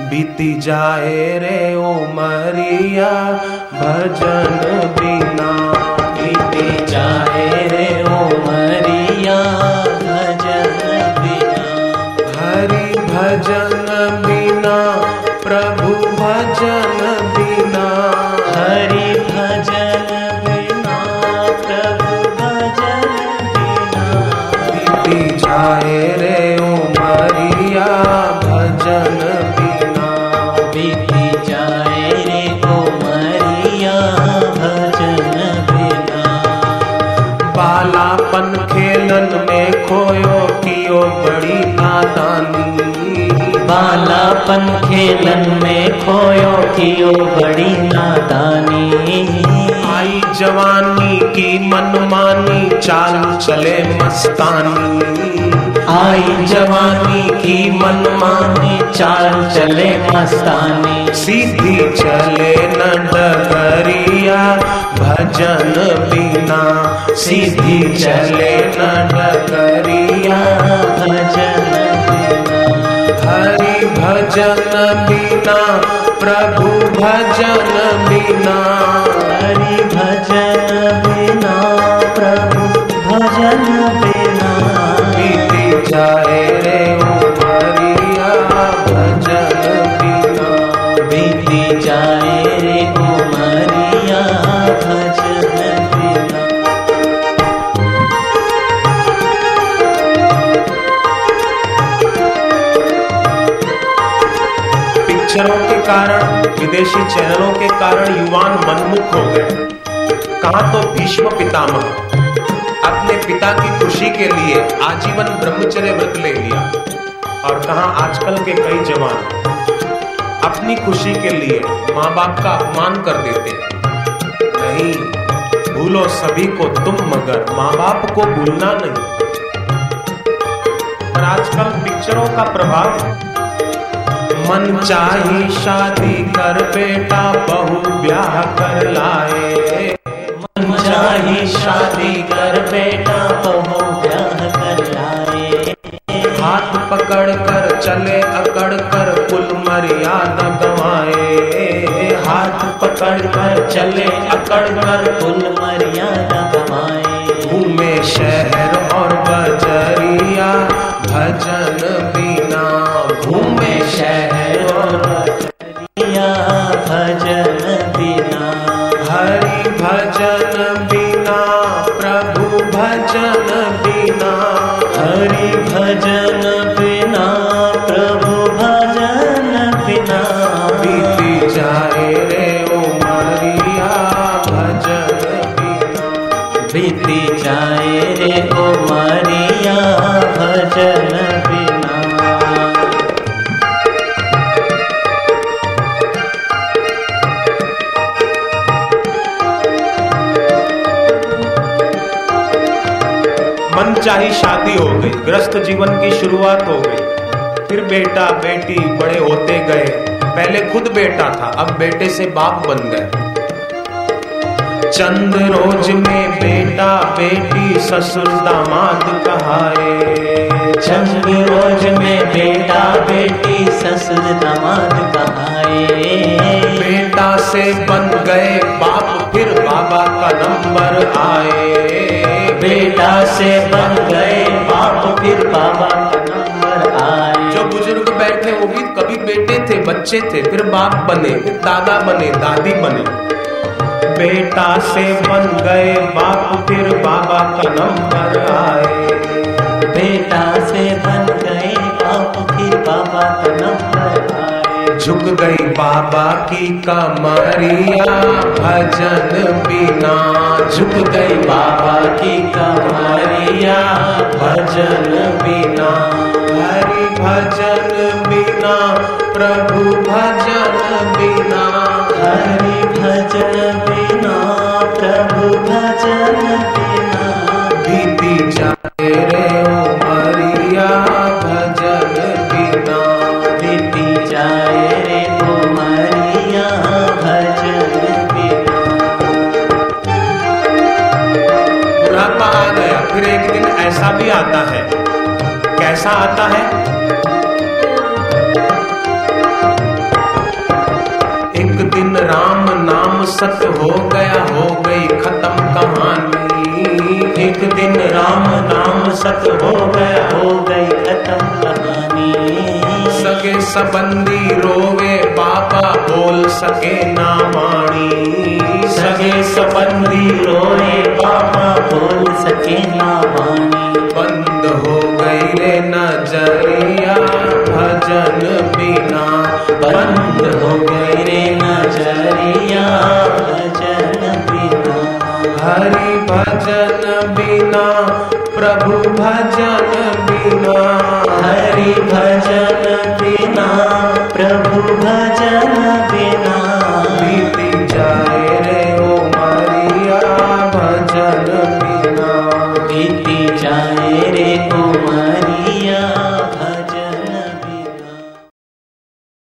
बीती जाए रे ओ मरिया भजन बिना। बीती जाए रे ओ मरिया भजन बिना। हरि भजन बिना प्रभु भजन बिना। हरि भजन बिना प्रभु भजन बिना। बीती जाए बालापन खेलन में खोयो कियो बड़ी नादानी। आई जवानी की मनमानी चाल चले मस्तानी। आई जवानी की मनमानी चाल चले मस्तानी। सीधी चले न डगरिया भजन बिना। सीधी चले न भजन बिना, प्रभु भजन बिना, हरि भजन बिना, प्रभु भजन बिना। बीती जाए रे उमरिया भजन बिना। बीती जाए रे उमरिया भजन बिना। पिक्चरों के कारण, विदेशी चैनलों के कारण युवान मनमुख हो गए। कहा तो भीष्म पितामह, अपने पिता की खुशी के लिए आजीवन ब्रह्मचर्य व्रत ले लिया। और कहा, आजकल के कई जवान अपनी खुशी के लिए माँ बाप का अपमान कर देते नहीं, भूलो सभी को तुम मगर माँ बाप को भूलना नहीं। पर आजकल पिक्चरों का प्रभाव मन चाही शादी कर बेटा बहु ब्याह कर लाए। मन चाही शादी कर बेटा बहु ब्याह कर लाए। हाथ पकड़ कर चले अकड़ कर कुल मर्यादा गवाए। हाथ पकड़ कर चले अकड़ कर कुल मर्यादा हरि भजन बिना, प्रभु भजन बिना। हरि भजन बिना, प्रभु भजन बिना। बीती जाए रे ओ मरिया, भजन बिना। बीती जाए रे मरिया, भजन मन चाही शादी हो गई ग्रस्त जीवन की शुरुआत हो गई। फिर बेटा बेटी बड़े होते गए। पहले खुद बेटा था अब बेटे से बाप बन गए। चंद रोज में बेटा बेटी ससुर दामाद कहाए चंद रोज में बेटा बेटी ससुर दामाद कहाए बेटा से बन गए बाप फिर बाबा का नंबर आए। बेटा से बन गए बाप फिर बाबा का नंबर आए। जो बुज़ुर्ग बैठे वो भी कभी बेटे थे बच्चे थे फिर बाप बने दादा बने दादी बने। बेटा से बन गए बाप फिर बाबा का नंबर आए। झुक गई बाबा की कमरिया, भजन बिना। झुक गई बाबा की कमरिया, भजन बिना। हरि भजन बिना, प्रभु भजन बिना। हरि भजन कैसा भी आता है। कैसा आता है? एक दिन राम नाम सत्य हो गया, हो गई खत्म कहानी। एक दिन राम नाम सत्य हो गया, हो गई खत्म कहानी। सके संबंधी रोगे बोल सके ना वाणी। सगे संबंधी रोए पापा बोल सके ना वाणी। बंद हो गई रे नज़रिया, भजन बिना। बंद हो गई रे नज़रिया, भजन बिना। हरि भजन बिना, प्रभु भजन बिना। हरि भजन बिना भजन